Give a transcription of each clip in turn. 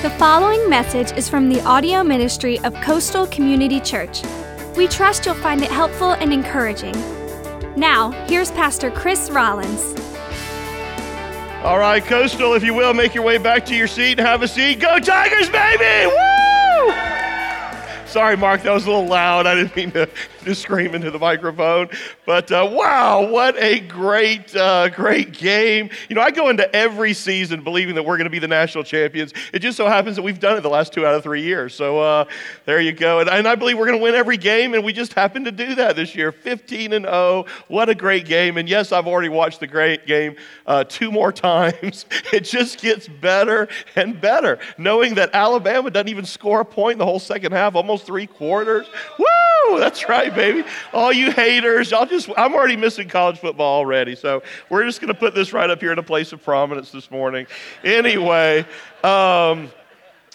The following message is from the audio ministry of Coastal Community Church. We trust you'll find it helpful and encouraging. Now, here's Pastor Chris Rollins. All right, Coastal, if you will, make your way back to your seat and have a seat. Go Tigers, baby! Woo! Sorry, Mark, that was a little loud. I didn't mean to just scream into the microphone. But uh, wow, what a great, uh, great game. You know, I go into every season believing that we're going to be the national champions. It just so happens that we've done it the last two out of three years. So uh, there you go. And, and I believe we're going to win every game, and we just happened to do that this year 15 and 0. What a great game. And yes, I've already watched the great game uh, two more times. it just gets better and better, knowing that Alabama doesn't even score a point in the whole second half, almost three quarters. Woo! That's right, baby. All you haters, I'll just, I'm already missing college football already. So we're just going to put this right up here in a place of prominence this morning. Anyway, um,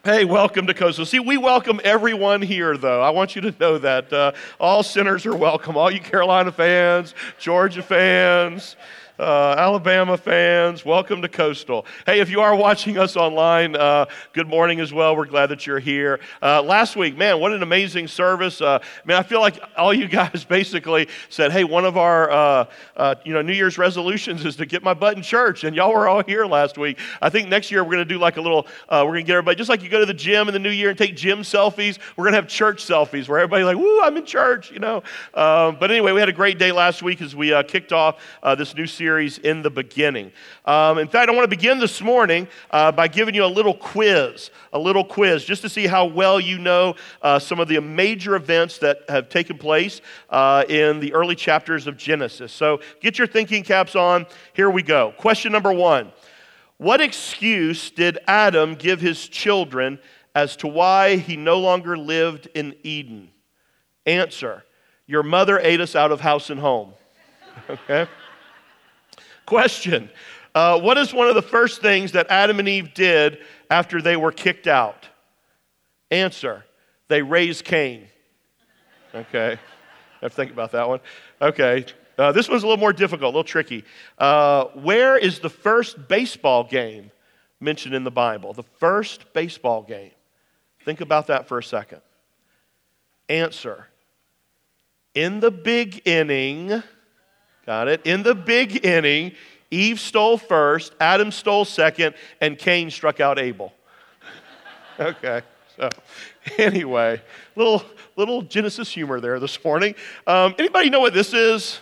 Hey, welcome to Coastal. See, we welcome everyone here, though. I want you to know that uh, all sinners are welcome. All you Carolina fans, Georgia fans, uh, Alabama fans, welcome to Coastal. Hey, if you are watching us online, uh, good morning as well. We're glad that you're here. Uh, last week, man, what an amazing service. Uh, man, I feel like all you guys basically said, hey, one of our uh, uh, you know New Year's resolutions is to get my butt in church, and y'all were all here last week. I think next year we're going to do like a little, we're going to get everybody, just like you go to the gym in the new year and take gym selfies, we're going to have church selfies where everybody like, woo, I'm in church, you know. Um, but anyway, we had a great day last week as we kicked off this new series series in the beginning. Um, in fact, I want to begin this morning uh, by giving you a little quiz, a little quiz, just to see how well you know uh, some of the major events that have taken place uh, in the early chapters of Genesis. So get your thinking caps on. Here we go. Question number one What excuse did Adam give his children as to why he no longer lived in Eden? Answer Your mother ate us out of house and home. Okay? Question uh, What is one of the first things that Adam and Eve did after they were kicked out? Answer They raised Cain. Okay. I have to think about that one. Okay. Uh, this one's a little more difficult, a little tricky. Uh, where is the first baseball game mentioned in the Bible? The first baseball game. Think about that for a second. Answer. In the big inning, Got it? In the big inning, Eve stole first, Adam stole second, and Cain struck out Abel. okay, so anyway, little little Genesis humor there this morning. Um, anybody know what this is?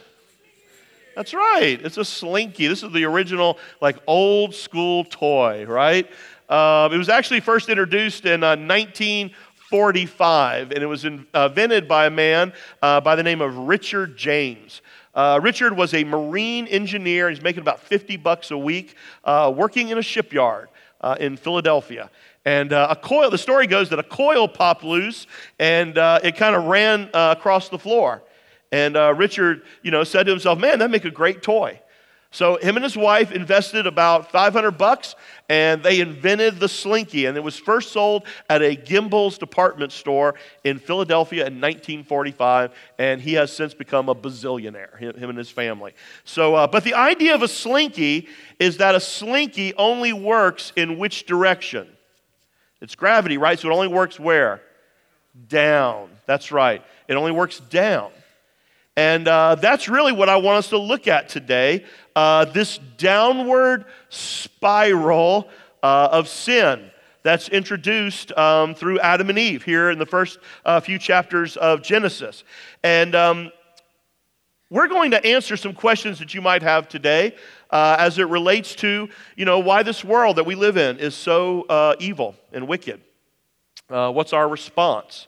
That's right. It's a slinky. This is the original, like old school toy, right? Um, it was actually first introduced in uh, 1945, and it was in, uh, invented by a man uh, by the name of Richard James. Uh, Richard was a marine engineer. He's making about 50 bucks a week uh, working in a shipyard uh, in Philadelphia. And uh, a coil, the story goes that a coil popped loose and uh, it kind of ran uh, across the floor. And Richard, you know, said to himself, man, that'd make a great toy. So him and his wife invested about 500 bucks and they invented the slinky and it was first sold at a Gimbel's department store in Philadelphia in 1945 and he has since become a bazillionaire him and his family. So uh, but the idea of a slinky is that a slinky only works in which direction? It's gravity, right? So it only works where? Down. That's right. It only works down. And uh, that's really what I want us to look at today uh, this downward spiral uh, of sin that's introduced um, through Adam and Eve here in the first uh, few chapters of Genesis. And um, we're going to answer some questions that you might have today uh, as it relates to, you know, why this world that we live in is so uh, evil and wicked. what's our response?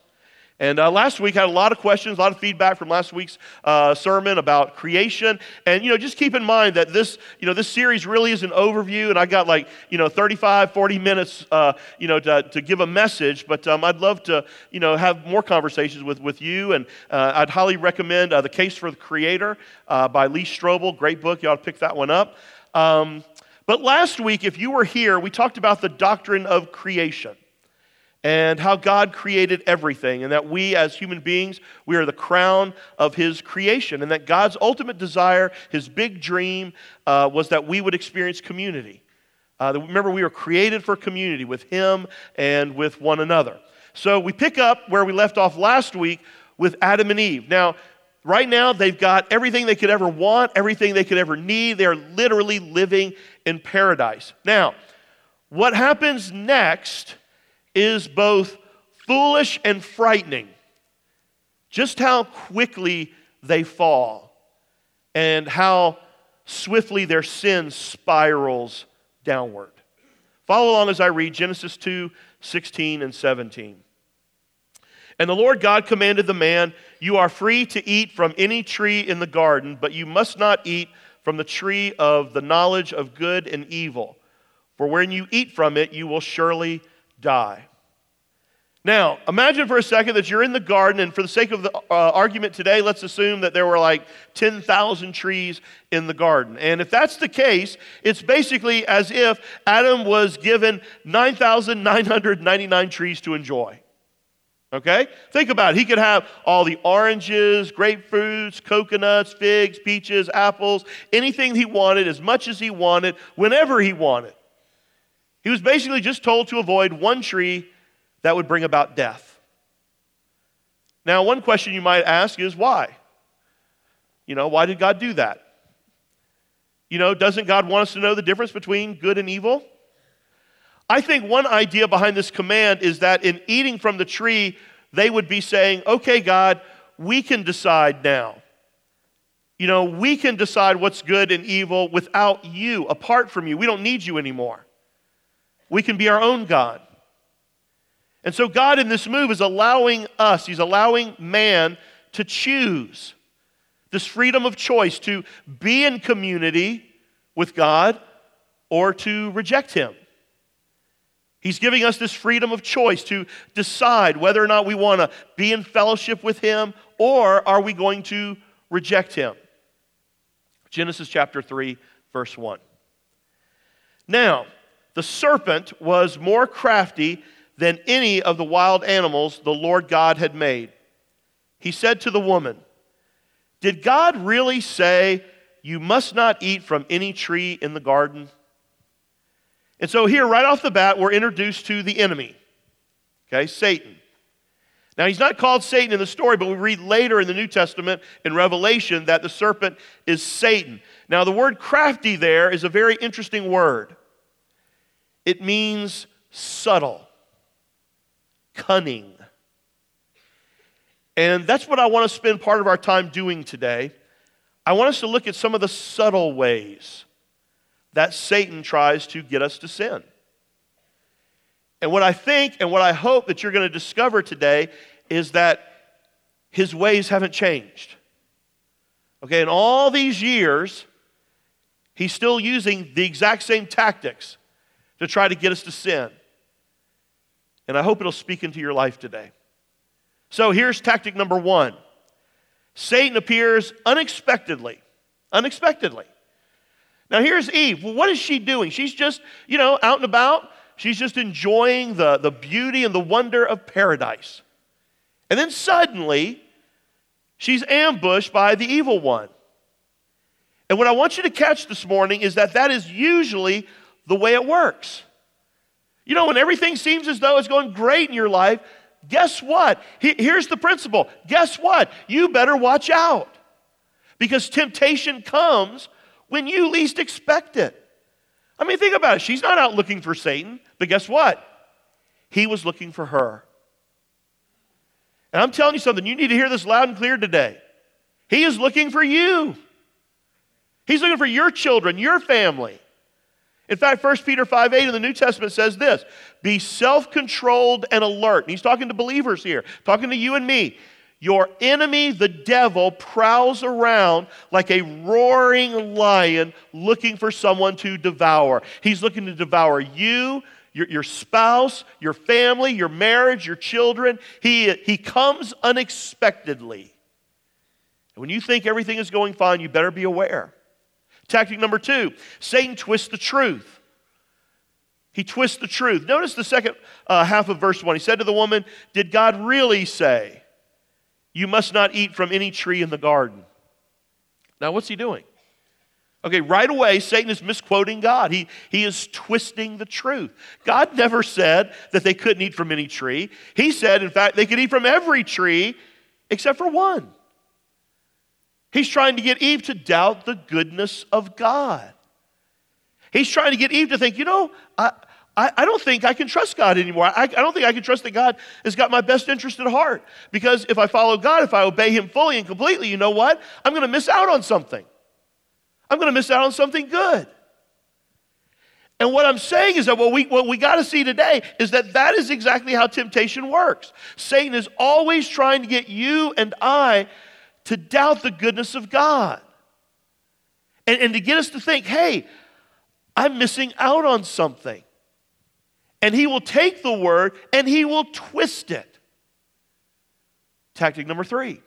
And uh, last week I had a lot of questions, a lot of feedback from last week's uh, sermon about creation. And you know, just keep in mind that this, you know, this series really is an overview, and I got like you know 35, 40 minutes, uh, you know, to, to give a message. But um, I'd love to, you know, have more conversations with with you, and uh, I'd highly recommend uh, the Case for the Creator uh, by Lee Strobel. Great book. You ought to pick that one up. Um, but last week, if you were here, we talked about the doctrine of creation and how God created everything, and that we as human beings, we are the crown of His creation, and that God's ultimate desire, His big dream, uh, was that we would experience community. Uh, remember, we were created for community with Him and with one another. So we pick up where we left off last week with Adam and Eve. Now, right now, they've got everything they could ever want, everything they could ever need. They're literally living in paradise. Now, what happens next is both foolish and frightening. Just how quickly they fall and how swiftly their sin spirals downward. Follow along as I read Genesis 2 16 and 17. And the Lord God commanded the man, You are free to eat from any tree in the garden, but you must not eat from the tree of the knowledge of good and evil, for when you eat from it, you will surely die. Now, imagine for a second that you're in the garden, and for the sake of the uh, argument today, let's assume that there were like 10,000 trees in the garden. And if that's the case, it's basically as if Adam was given 9,999 trees to enjoy. Okay? Think about it. He could have all the oranges, grapefruits, coconuts, figs, peaches, apples, anything he wanted, as much as he wanted, whenever he wanted. He was basically just told to avoid one tree that would bring about death. Now, one question you might ask is why? You know, why did God do that? You know, doesn't God want us to know the difference between good and evil? I think one idea behind this command is that in eating from the tree, they would be saying, okay, God, we can decide now. You know, we can decide what's good and evil without you, apart from you. We don't need you anymore. We can be our own God. And so, God in this move is allowing us, He's allowing man to choose this freedom of choice to be in community with God or to reject Him. He's giving us this freedom of choice to decide whether or not we want to be in fellowship with Him or are we going to reject Him. Genesis chapter 3, verse 1. Now, the serpent was more crafty than any of the wild animals the Lord God had made. He said to the woman, Did God really say, You must not eat from any tree in the garden? And so, here, right off the bat, we're introduced to the enemy, okay, Satan. Now, he's not called Satan in the story, but we read later in the New Testament in Revelation that the serpent is Satan. Now, the word crafty there is a very interesting word. It means subtle cunning. And that's what I want to spend part of our time doing today. I want us to look at some of the subtle ways that Satan tries to get us to sin. And what I think and what I hope that you're going to discover today is that his ways haven't changed. Okay, in all these years, he's still using the exact same tactics to try to get us to sin. And I hope it'll speak into your life today. So here's tactic number one Satan appears unexpectedly. Unexpectedly. Now here's Eve. Well, what is she doing? She's just, you know, out and about. She's just enjoying the, the beauty and the wonder of paradise. And then suddenly, she's ambushed by the evil one. And what I want you to catch this morning is that that is usually the way it works. You know, when everything seems as though it's going great in your life, guess what? Here's the principle. Guess what? You better watch out. Because temptation comes when you least expect it. I mean, think about it. She's not out looking for Satan, but guess what? He was looking for her. And I'm telling you something, you need to hear this loud and clear today. He is looking for you. He's looking for your children, your family. In fact, 1 Peter 5 8 in the New Testament says this Be self controlled and alert. And he's talking to believers here, talking to you and me. Your enemy, the devil, prowls around like a roaring lion looking for someone to devour. He's looking to devour you, your, your spouse, your family, your marriage, your children. He, he comes unexpectedly. And when you think everything is going fine, you better be aware. Tactic number two Satan twists the truth. He twists the truth. Notice the second uh, half of verse 1. He said to the woman, Did God really say, You must not eat from any tree in the garden? Now, what's he doing? Okay, right away, Satan is misquoting God. He, he is twisting the truth. God never said that they couldn't eat from any tree. He said, in fact, they could eat from every tree except for one. He's trying to get Eve to doubt the goodness of God. He's trying to get Eve to think, you know, I, I, I don't think I can trust God anymore. I, I don't think I can trust that God has got my best interest at heart. Because if I follow God, if I obey Him fully and completely, you know what? I'm going to miss out on something. I'm going to miss out on something good. And what I'm saying is that what we, what we got to see today is that that is exactly how temptation works. Satan is always trying to get you and I to doubt the goodness of God and, and to get us to think, hey, I'm missing out on something. And he will take the word and he will twist it. Tactic number three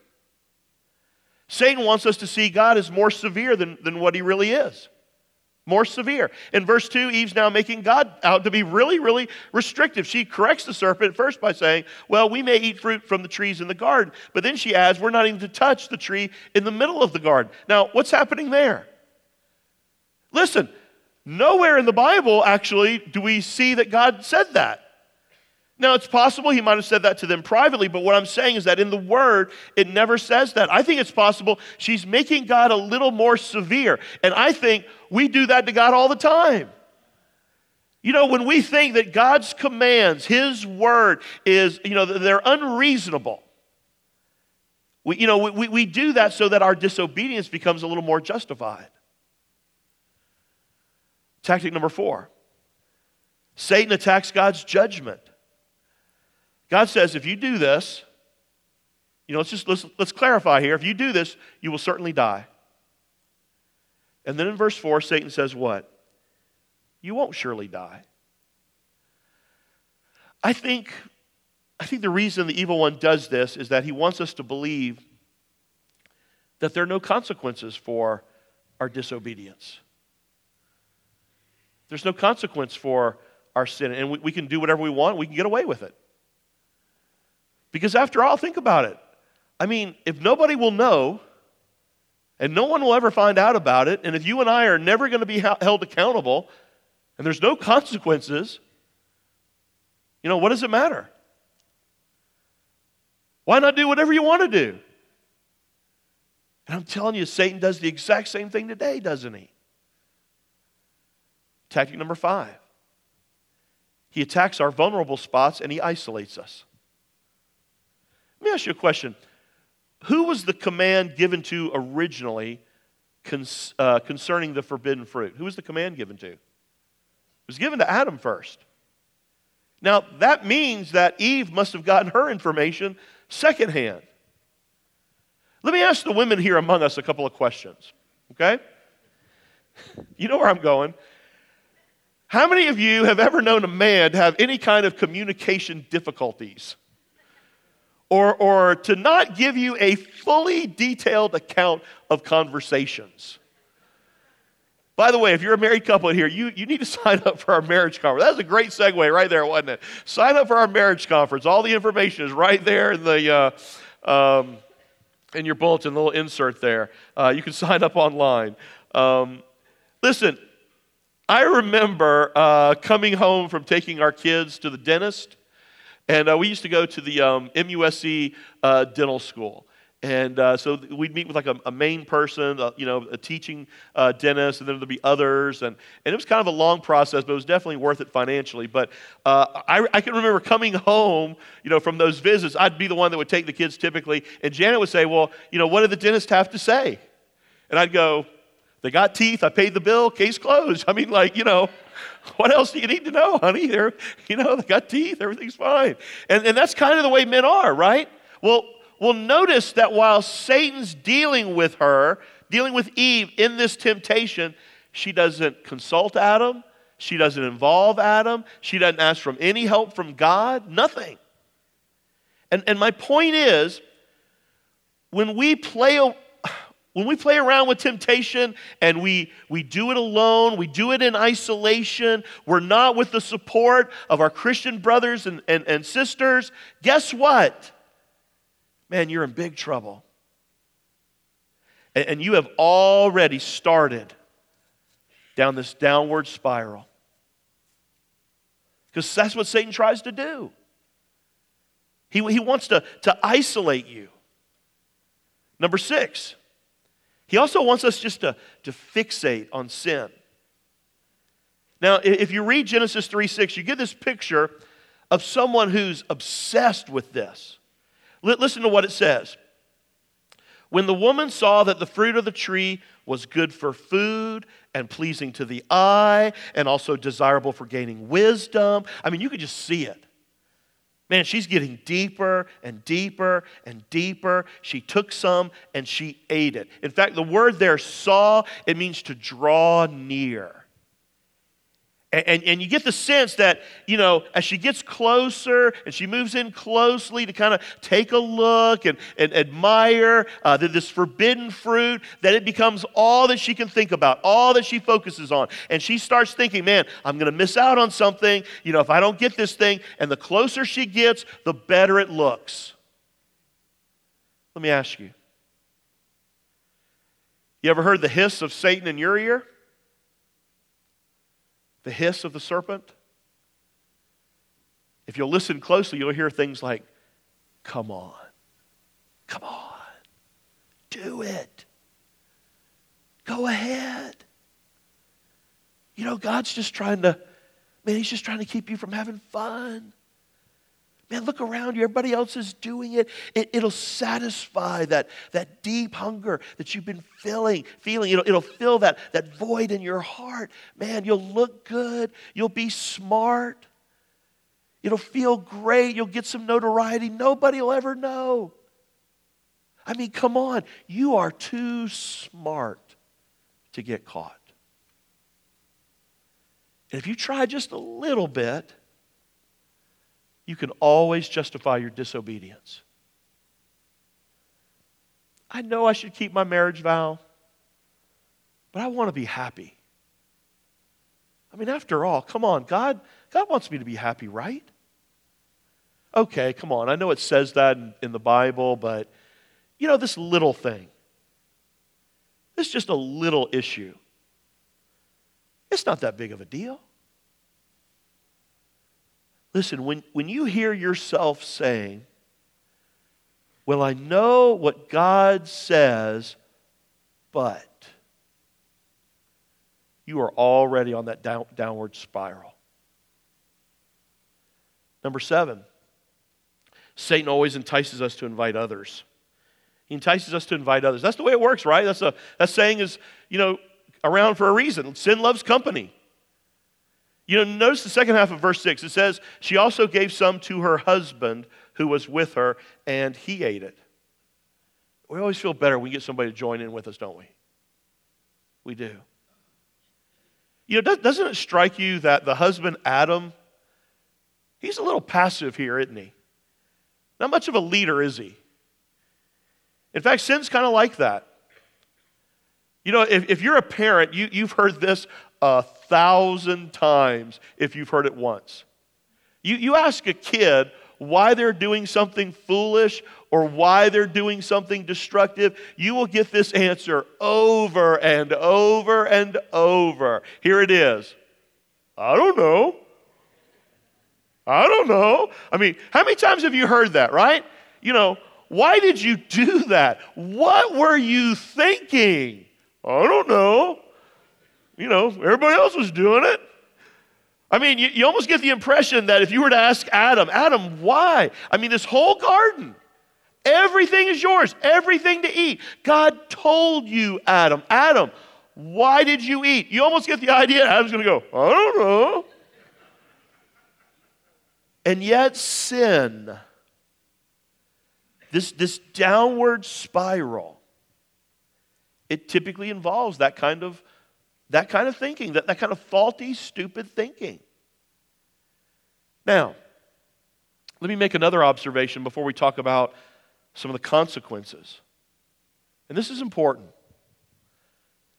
Satan wants us to see God as more severe than, than what he really is. More severe. In verse 2, Eve's now making God out to be really, really restrictive. She corrects the serpent first by saying, Well, we may eat fruit from the trees in the garden. But then she adds, We're not even to touch the tree in the middle of the garden. Now, what's happening there? Listen, Nowhere in the Bible, actually, do we see that God said that. Now, it's possible he might have said that to them privately, but what I'm saying is that in the Word, it never says that. I think it's possible she's making God a little more severe. And I think we do that to God all the time. You know, when we think that God's commands, His Word is, you know, they're unreasonable, we, you know, we, we do that so that our disobedience becomes a little more justified. Tactic number four Satan attacks God's judgment. God says, if you do this, you know, let's just let's, let's clarify here. If you do this, you will certainly die. And then in verse 4, Satan says, What? You won't surely die. I think, I think the reason the evil one does this is that he wants us to believe that there are no consequences for our disobedience. There's no consequence for our sin, and we, we can do whatever we want, we can get away with it. Because after all, think about it. I mean, if nobody will know, and no one will ever find out about it, and if you and I are never going to be held accountable, and there's no consequences, you know, what does it matter? Why not do whatever you want to do? And I'm telling you, Satan does the exact same thing today, doesn't he? Tactic number five he attacks our vulnerable spots and he isolates us. Let me ask you a question. Who was the command given to originally cons- uh, concerning the forbidden fruit? Who was the command given to? It was given to Adam first. Now, that means that Eve must have gotten her information secondhand. Let me ask the women here among us a couple of questions, okay? You know where I'm going. How many of you have ever known a man to have any kind of communication difficulties? Or, or to not give you a fully detailed account of conversations? By the way, if you're a married couple in here, you, you need to sign up for our marriage conference. That was a great segue right there, wasn't it? Sign up for our marriage conference. All the information is right there in the uh, um, in your bulletin, little insert there. Uh, you can sign up online. Um, listen, I remember uh, coming home from taking our kids to the dentist, and uh, we used to go to the um, MUSC uh, dental school. And uh, so we'd meet with like a, a main person, uh, you know, a teaching uh, dentist, and then there'd be others. And, and it was kind of a long process, but it was definitely worth it financially. But I, I can remember coming home, you know, from those visits. I'd be the one that would take the kids typically. And Janet would say, Well, you know, what did the dentist have to say? And I'd go, they got teeth. I paid the bill. Case closed. I mean, like, you know, what else do you need to know, honey? They're, you know, they got teeth. Everything's fine. And, and that's kind of the way men are, right? Well, well, notice that while Satan's dealing with her, dealing with Eve in this temptation, she doesn't consult Adam. She doesn't involve Adam. She doesn't ask for any help from God. Nothing. And, and my point is, when we play when we play around with temptation and we, we do it alone, we do it in isolation, we're not with the support of our Christian brothers and, and, and sisters, guess what? Man, you're in big trouble. And, and you have already started down this downward spiral. Because that's what Satan tries to do. He, he wants to, to isolate you. Number six, he also wants us just to, to fixate on sin. Now, if you read Genesis 3 6, you get this picture of someone who's obsessed with this. Listen to what it says. When the woman saw that the fruit of the tree was good for food and pleasing to the eye and also desirable for gaining wisdom, I mean, you could just see it. Man, she's getting deeper and deeper and deeper. She took some and she ate it. In fact, the word there, saw, it means to draw near. And, and, you get the sense that, you know, as she gets closer and she moves in closely to kind of take a look and, and admire uh, this forbidden fruit, that it becomes all that she can think about, all that she focuses on. And she starts thinking, man, I'm going to miss out on something, you know, if I don't get this thing. And the closer she gets, the better it looks. Let me ask you you ever heard the hiss of Satan in your ear? The hiss of the serpent? If you'll listen closely, you'll hear things like, Come on, come on, do it. Go ahead. You know, God's just trying to, man, He's just trying to keep you from having fun. Man, look around you. Everybody else is doing it. it will satisfy that, that deep hunger that you've been feeling. feeling. It'll, it'll fill that, that void in your heart. Man, you'll look good. You'll be smart. It'll feel great. You'll get some notoriety. Nobody will ever know. I mean, come on. You are too smart to get caught. And if you try just a little bit, you can always justify your disobedience. I know I should keep my marriage vow, but I want to be happy. I mean, after all, come on, God, God wants me to be happy, right? Okay, come on. I know it says that in, in the Bible, but you know, this little thing, this is just a little issue. It's not that big of a deal. Listen, when, when you hear yourself saying, Well, I know what God says, but you are already on that down, downward spiral. Number seven, Satan always entices us to invite others. He entices us to invite others. That's the way it works, right? That's a that saying is, you know, around for a reason. Sin loves company. You know, notice the second half of verse 6. It says, She also gave some to her husband who was with her, and he ate it. We always feel better when we get somebody to join in with us, don't we? We do. You know, doesn't it strike you that the husband, Adam, he's a little passive here, isn't he? Not much of a leader, is he? In fact, sin's kind of like that. You know, if, if you're a parent, you, you've heard this a thousand times if you've heard it once. You, you ask a kid why they're doing something foolish or why they're doing something destructive, you will get this answer over and over and over. Here it is I don't know. I don't know. I mean, how many times have you heard that, right? You know, why did you do that? What were you thinking? I don't know. You know, everybody else was doing it. I mean, you, you almost get the impression that if you were to ask Adam, Adam, why? I mean, this whole garden, everything is yours, everything to eat. God told you, Adam, Adam, why did you eat? You almost get the idea Adam's going to go, I don't know. And yet, sin, this, this downward spiral, it typically involves that kind of that kind of thinking, that, that kind of faulty, stupid thinking. Now, let me make another observation before we talk about some of the consequences. And this is important.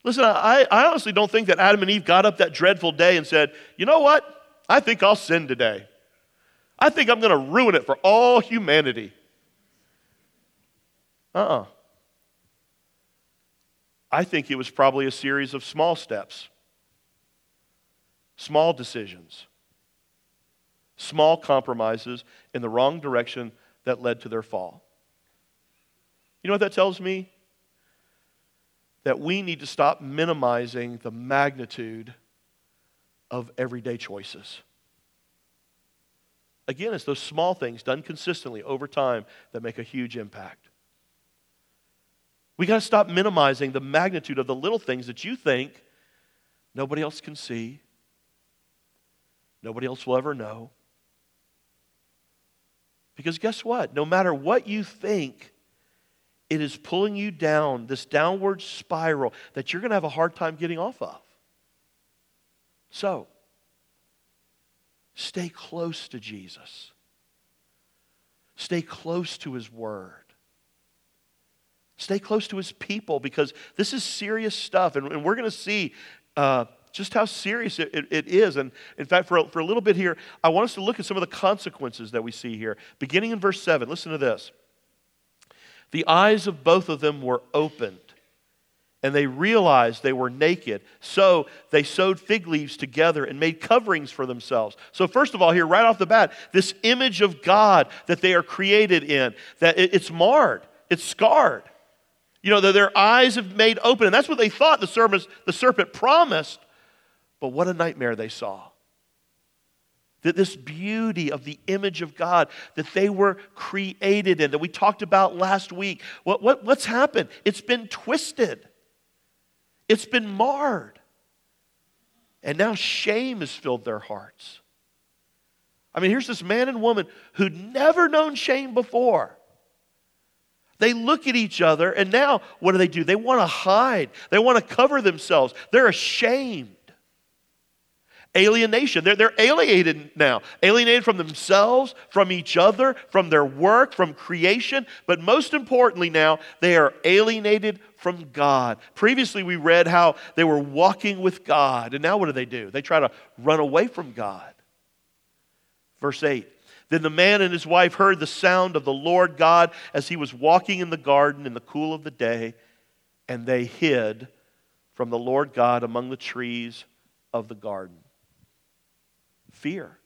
Listen, I, I honestly don't think that Adam and Eve got up that dreadful day and said, you know what? I think I'll sin today. I think I'm going to ruin it for all humanity. Uh uh-uh. uh I think it was probably a series of small steps. small decisions, small compromises in the wrong direction that led to their fall. You know what that tells me? That we need to stop minimizing the magnitude of everyday choices. Again, it's those small things done consistently over time that make a huge impact. We got to stop minimizing the magnitude of the little things that you think nobody else can see, nobody else will ever know. Because guess what? No matter what you think, it is pulling you down this downward spiral that you're going to have a hard time getting off of. So, stay close to Jesus, stay close to His Word. Stay close to his people because this is serious stuff. And, and we're going to see uh, just how serious it, it, it is. And in fact, for a, for a little bit here, I want us to look at some of the consequences that we see here. Beginning in verse 7, listen to this. The eyes of both of them were opened, and they realized they were naked. So they sewed fig leaves together and made coverings for themselves. So, first of all, here, right off the bat, this image of God that they are created in, that it, it's marred, it's scarred. You know, their eyes have made open. And that's what they thought the serpent, the serpent promised. But what a nightmare they saw. That this beauty of the image of God that they were created in, that we talked about last week, what, what, what's happened? It's been twisted, it's been marred. And now shame has filled their hearts. I mean, here's this man and woman who'd never known shame before. They look at each other, and now what do they do? They want to hide, they want to cover themselves. They're ashamed. Alienation. They're, they're alienated now, alienated from themselves, from each other, from their work, from creation. But most importantly, now, they are alienated from God. Previously, we read how they were walking with God, and now what do they do? They try to run away from God. Verse 8 then the man and his wife heard the sound of the Lord God as he was walking in the garden in the cool of the day, and they hid from the Lord God among the trees of the garden. Fear.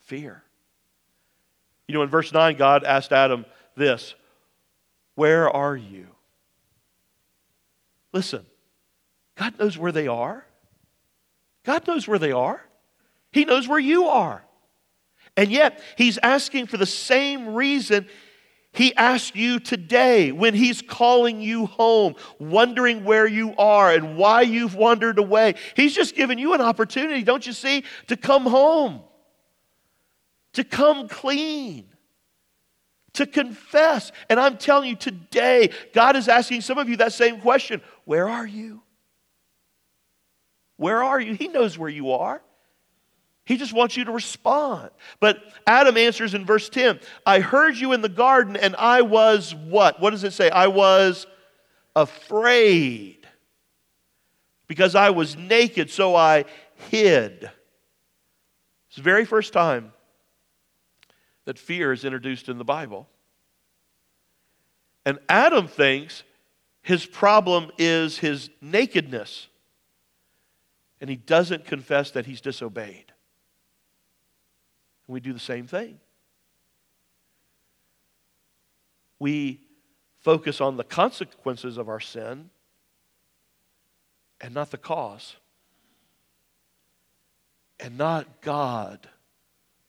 Fear. You know, in verse 9, God asked Adam this Where are you? Listen, God knows where they are. God knows where they are. He knows where you are. And yet, he's asking for the same reason he asked you today when he's calling you home, wondering where you are and why you've wandered away. He's just giving you an opportunity, don't you see, to come home, to come clean, to confess. And I'm telling you today, God is asking some of you that same question Where are you? Where are you? He knows where you are. He just wants you to respond. But Adam answers in verse 10 I heard you in the garden, and I was what? What does it say? I was afraid because I was naked, so I hid. It's the very first time that fear is introduced in the Bible. And Adam thinks his problem is his nakedness, and he doesn't confess that he's disobeyed. And we do the same thing. We focus on the consequences of our sin and not the cause. And not God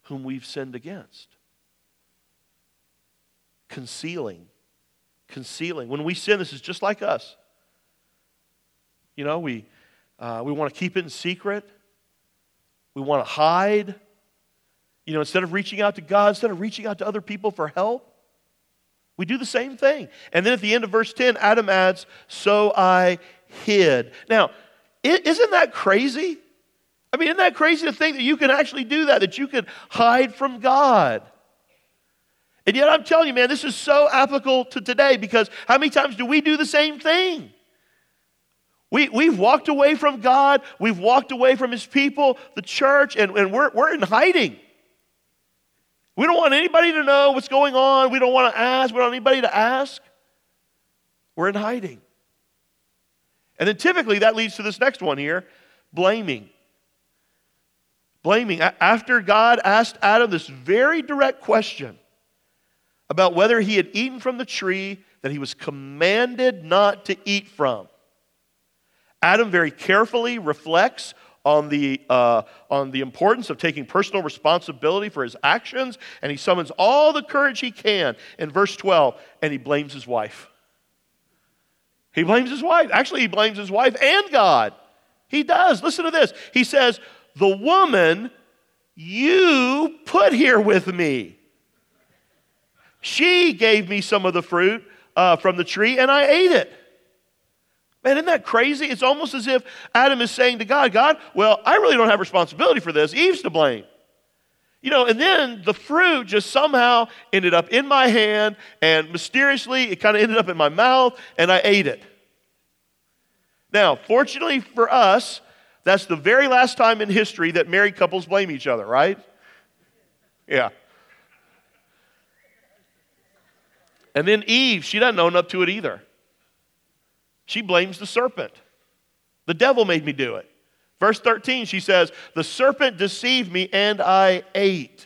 whom we've sinned against. Concealing. Concealing. When we sin, this is just like us. You know, we, uh, we want to keep it in secret. We want to hide. You know, instead of reaching out to God, instead of reaching out to other people for help, we do the same thing. And then at the end of verse 10, Adam adds, So I hid. Now, isn't that crazy? I mean, isn't that crazy to think that you can actually do that, that you can hide from God? And yet, I'm telling you, man, this is so applicable to today because how many times do we do the same thing? We, we've walked away from God, we've walked away from His people, the church, and, and we're, we're in hiding. We don't want anybody to know what's going on. We don't want to ask. We don't want anybody to ask. We're in hiding. And then typically that leads to this next one here blaming. Blaming. After God asked Adam this very direct question about whether he had eaten from the tree that he was commanded not to eat from, Adam very carefully reflects on the, uh, on the importance of taking personal responsibility for his actions, and he summons all the courage he can in verse 12, and he blames his wife. He blames his wife. Actually, he blames his wife and God. He does. Listen to this. He says, The woman you put here with me, she gave me some of the fruit uh, from the tree, and I ate it. Man, isn't that crazy? It's almost as if Adam is saying to God, God, well, I really don't have responsibility for this. Eve's to blame. You know, and then the fruit just somehow ended up in my hand, and mysteriously it kind of ended up in my mouth, and I ate it. Now, fortunately for us, that's the very last time in history that married couples blame each other, right? Yeah. And then Eve, she doesn't own up to it either. She blames the serpent. The devil made me do it. Verse 13, she says, The serpent deceived me and I ate.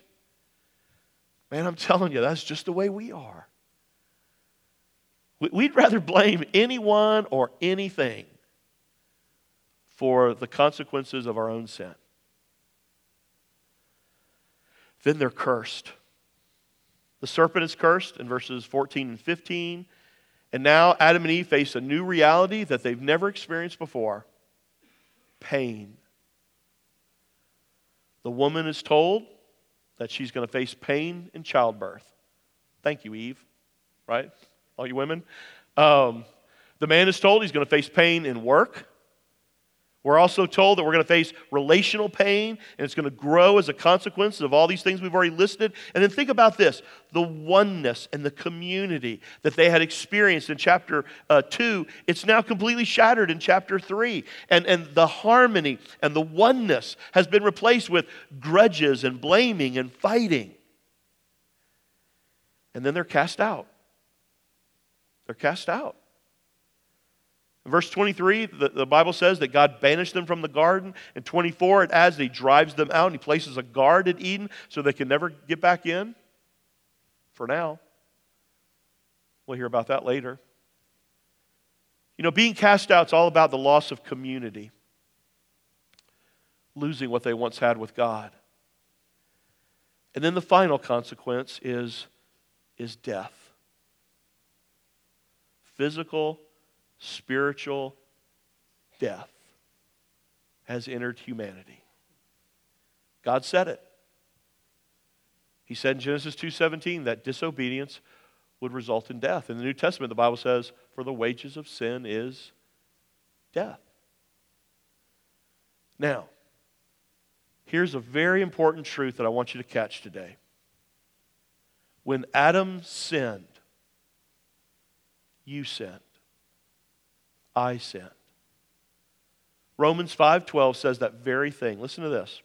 Man, I'm telling you, that's just the way we are. We'd rather blame anyone or anything for the consequences of our own sin. Then they're cursed. The serpent is cursed in verses 14 and 15. And now Adam and Eve face a new reality that they've never experienced before pain. The woman is told that she's going to face pain in childbirth. Thank you, Eve, right? All you women. Um, the man is told he's going to face pain in work. We're also told that we're going to face relational pain, and it's going to grow as a consequence of all these things we've already listed. And then think about this the oneness and the community that they had experienced in chapter uh, 2, it's now completely shattered in chapter 3. And, and the harmony and the oneness has been replaced with grudges and blaming and fighting. And then they're cast out. They're cast out. Verse 23, the, the, Bible says that God banished them from the garden. In 24, it adds that He drives them out and He places a guard at Eden so they can never get back in. For now. We'll hear about that later. You know, being cast out is all about the loss of community, losing what they once had with God. And then the final consequence is, is death physical spiritual death has entered humanity. God said it. He said in Genesis 2:17 that disobedience would result in death. In the New Testament the Bible says for the wages of sin is death. Now, here's a very important truth that I want you to catch today. When Adam sinned, you sinned. I sinned. Romans 5:12 says that very thing. Listen to this.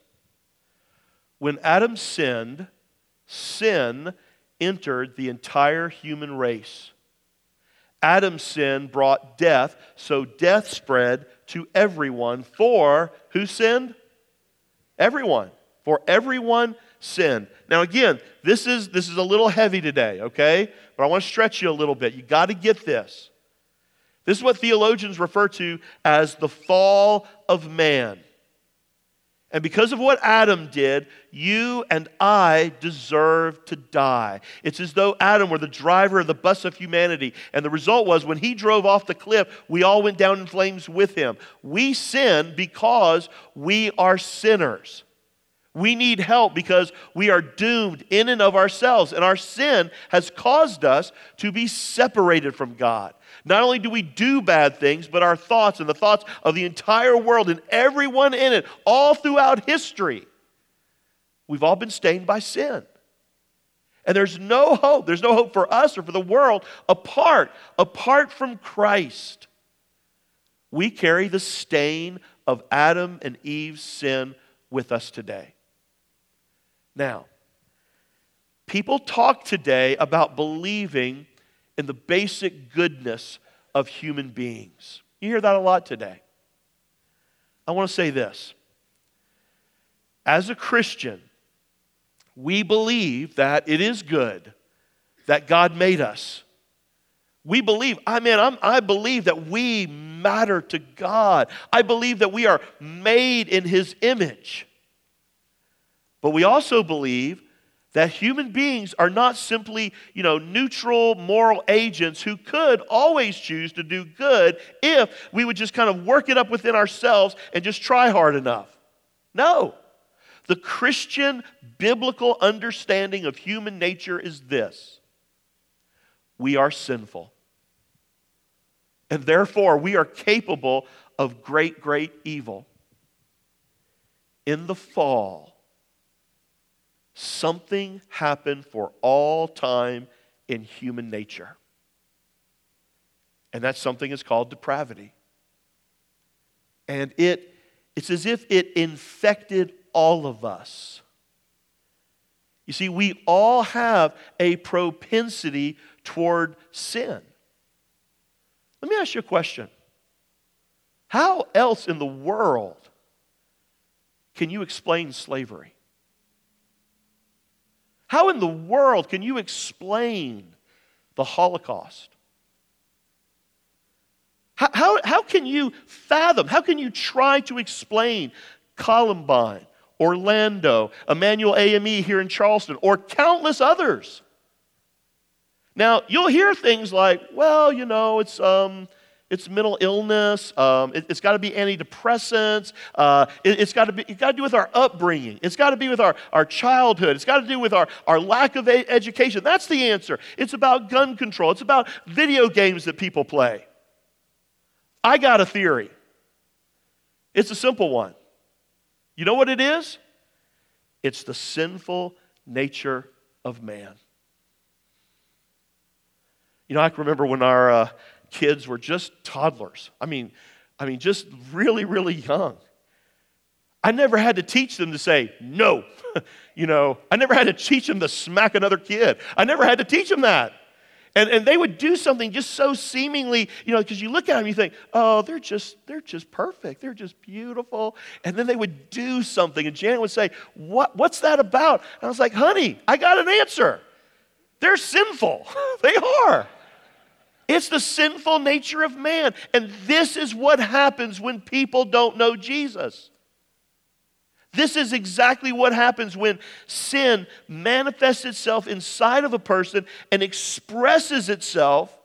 When Adam sinned, sin entered the entire human race. Adam's sin brought death, so death spread to everyone. For who sinned? Everyone. For everyone sinned. Now again, this is this is a little heavy today, okay? But I want to stretch you a little bit. You got to get this. This is what theologians refer to as the fall of man. And because of what Adam did, you and I deserve to die. It's as though Adam were the driver of the bus of humanity. And the result was when he drove off the cliff, we all went down in flames with him. We sin because we are sinners. We need help because we are doomed in and of ourselves. And our sin has caused us to be separated from God. Not only do we do bad things, but our thoughts and the thoughts of the entire world and everyone in it, all throughout history, we've all been stained by sin. And there's no hope. There's no hope for us or for the world apart, apart from Christ. We carry the stain of Adam and Eve's sin with us today. Now, people talk today about believing in the basic goodness of human beings. You hear that a lot today. I want to say this. As a Christian, we believe that it is good that God made us. We believe, I mean, I'm, I believe that we matter to God. I believe that we are made in His image. But we also believe that human beings are not simply, you know, neutral moral agents who could always choose to do good if we would just kind of work it up within ourselves and just try hard enough. No. The Christian biblical understanding of human nature is this we are sinful. And therefore, we are capable of great, great evil. In the fall, something happened for all time in human nature. And that something is called depravity. And it, it's as if it infected all of us. You see, we all have a propensity toward sin. Let me ask you a question. How else in the world can you explain slavery? How in the world can you explain the Holocaust? How, how, how, can you fathom, how can you try to explain Columbine Orlando, Emanuel AME here in Charleston, or countless others. Now, you'll hear things like, well, you know, it's, um, it's mental illness. Um, it, has got to be antidepressants. Uh, it, has got to be. It's got to do with our upbringing. It's got to be with our, our childhood. It's got to do with our, our lack of a- education. That's the answer. It's about gun control. It's about video games that people play. I got a theory. It's a simple one. You know what it is? It's the sinful nature of man. You know, I can remember when our uh, kids were just toddlers. I mean, I mean, just really, really young. I never had to teach them to say no. you know, I never had to teach them to smack another kid. I never had to teach them that. And, and they would do something just so seemingly, you know, because you look at them, you think, oh, they're just, they're just perfect. They're just beautiful. And then they would do something, and Janet would say, what, what's that about? And I was like, honey, I got an answer. They're sinful. they are. It's the sinful nature of man. And this is what happens when people don't know Jesus. This is exactly what happens when sin manifests itself inside of a person and expresses itself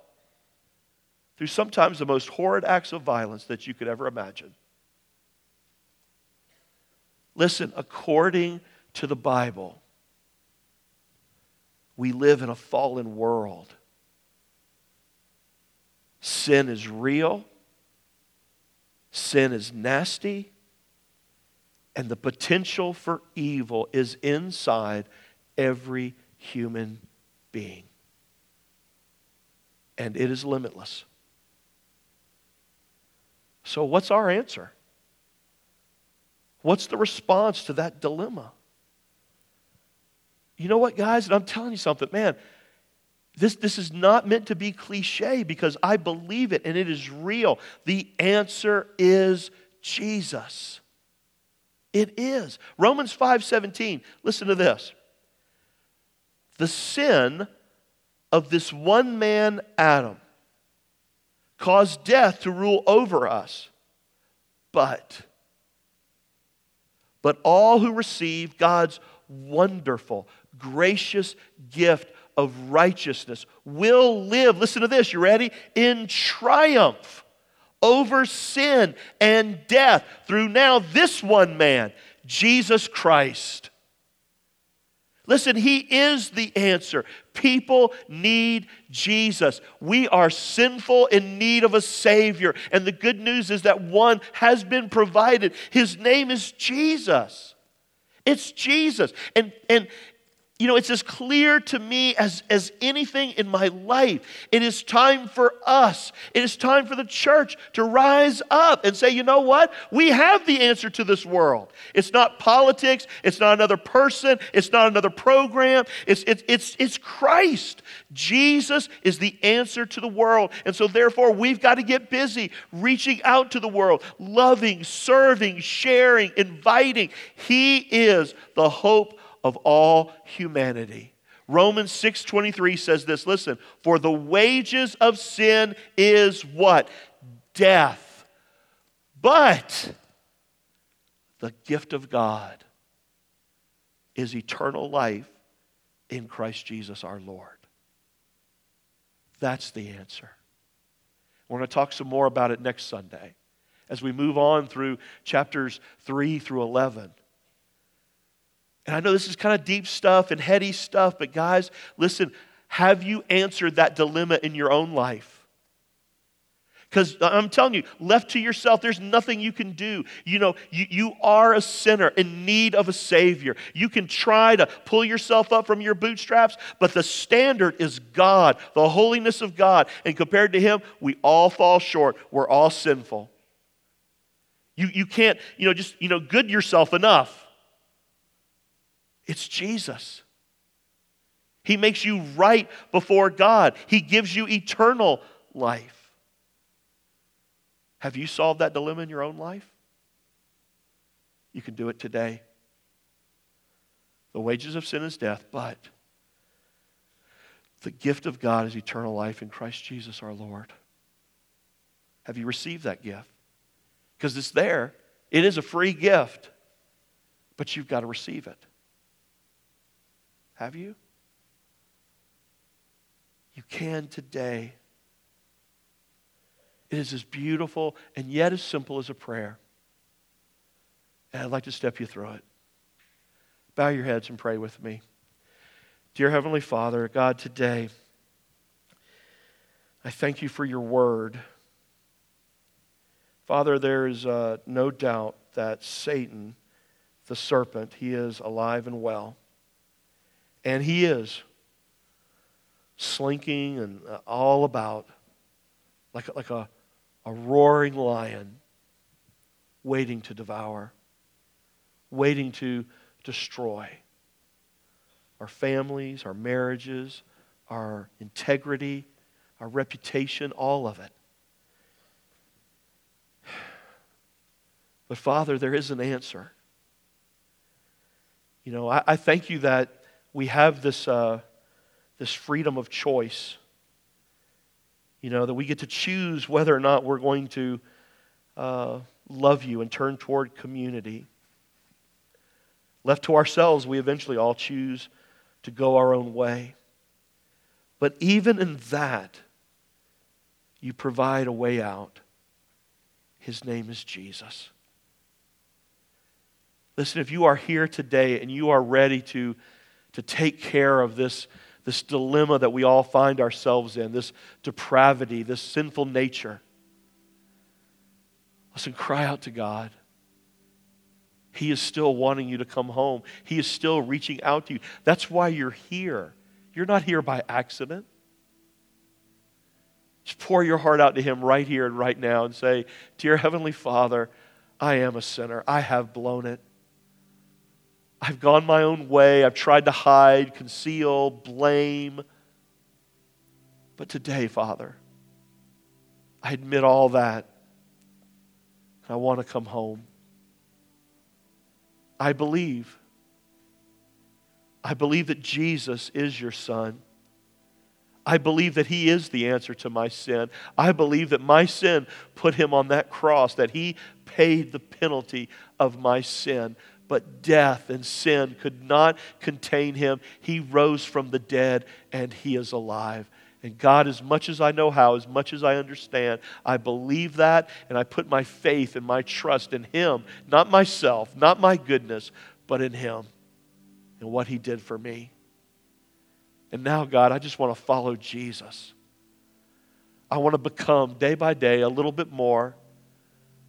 through sometimes the most horrid acts of violence that you could ever imagine. Listen, according to the Bible, we live in a fallen world. Sin is real, sin is nasty, and the potential for evil is inside every human being. And it is limitless. So, what's our answer? What's the response to that dilemma? You know what, guys? And I'm telling you something, man. This, this is not meant to be cliche because I believe it and it is real. The answer is Jesus. It is. Romans 5:17. Listen to this. The sin of this one man Adam caused death to rule over us. But but all who receive God's wonderful, gracious gift of righteousness will live, listen to this, you ready? In triumph over sin and death through now this one man, Jesus Christ. Listen, He is the answer. People need Jesus. We are sinful in need of a Savior. And the good news is that one has been provided. His name is Jesus. It's Jesus. And, and you know, it's as clear to me as, as anything in my life. It is time for us, it is time for the church to rise up and say, you know what? We have the answer to this world. It's not politics, it's not another person, it's not another program, it's, it's, it's, it's Christ. Jesus is the answer to the world. And so, therefore, we've got to get busy reaching out to the world, loving, serving, sharing, inviting. He is the hope of all humanity. Romans 6:23 says this, listen, for the wages of sin is what? Death. But the gift of God is eternal life in Christ Jesus our Lord. That's the answer. We're going to talk some more about it next Sunday as we move on through chapters 3 through 11. And I know this is kind of deep stuff and heady stuff, but guys, listen, have you answered that dilemma in your own life? Because I'm telling you, left to yourself, there's nothing you can do. You know, you, you are a sinner in need of a Savior. You can try to pull yourself up from your bootstraps, but the standard is God, the holiness of God. And compared to Him, we all fall short. We're all sinful. You, you can't, you know, just, you know, good yourself enough. It's Jesus. He makes you right before God, He gives you eternal life. Have you solved that dilemma in your own life? You can do it today. The wages of sin is death, but the gift of God is eternal life in Christ Jesus our Lord. Have you received that gift? Because it's there. It is a free gift, but you've got to receive it. Have you? You can today. It is as beautiful and yet as simple as a prayer. And I'd like to step you through it. Bow your heads and pray with me. Dear Heavenly Father, God, today, I thank you for your word. Father, there is uh, no doubt that Satan, the serpent, he is alive and well. And he is slinking and uh, all about like, like a, a roaring lion waiting to devour, waiting to destroy our families, our marriages, our integrity, our reputation, all of it. But Father, there is an answer. You know, I, I thank you that we have this, uh, this freedom of choice. You know, that we get to choose whether or not we're going to uh, love you and turn toward community. Left to ourselves, we eventually all choose to go our own way. But even in that, you provide a way out. His name is Jesus. Listen, if you are here today and you are ready to to take care of this, this dilemma that we all find ourselves in, this depravity, this sinful nature. Listen, cry out to God. He is still wanting you to come home. He is still reaching out to you. That's why you're here. You're not here by accident. Just pour your heart out to Him right here and right now and say, Dear Heavenly Father, I am a sinner. I have blown it. I've gone my own way. I've tried to hide, conceal, blame. But today, Father, I admit all that. I want to come home. I believe. I believe that Jesus is your Son. I believe that He is the answer to my sin. I believe that my sin put Him on that cross, that He paid the penalty of my sin but death and sin could not contain him. He rose from the dead and he is alive. And God, as much as I know how, as much as I understand, I believe that and I put my faith and my trust in Him, not myself, not my goodness, but in Him and what He did for me. And now, God, I just want to follow Jesus. I want to become day by day a little bit more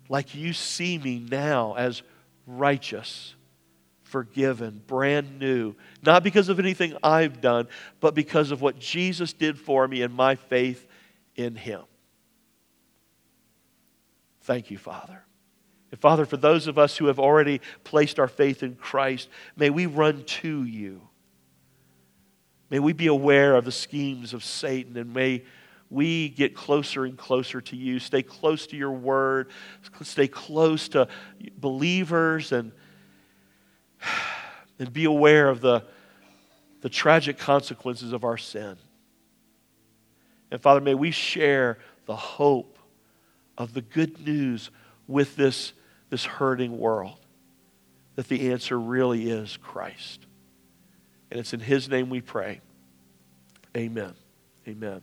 like you see me now as righteous, forgiven, brand new, not because of anything I've done, but because of what Jesus did for me and my faith in Him. Thank you, Father. And Father, for those of us who have already placed our faith in Christ, may we run to you. May we be aware of the schemes of Satan and may we get closer and closer to you. Stay close to your word. Stay close to believers and, and be aware of the, the tragic consequences of our sin. And Father, may we share the hope of the good news with this, this hurting world that the answer really is Christ. And it's in His name we pray. Amen. Amen.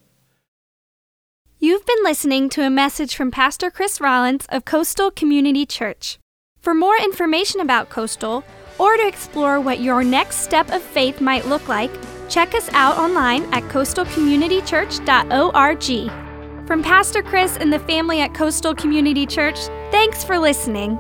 You've been listening to a message from Pastor Chris Rollins of Coastal Community Church. For more information about Coastal, or to explore what your next step of faith might look like, check us out online at coastalcommunitychurch.org. From Pastor Chris and the family at Coastal Community Church, thanks for listening.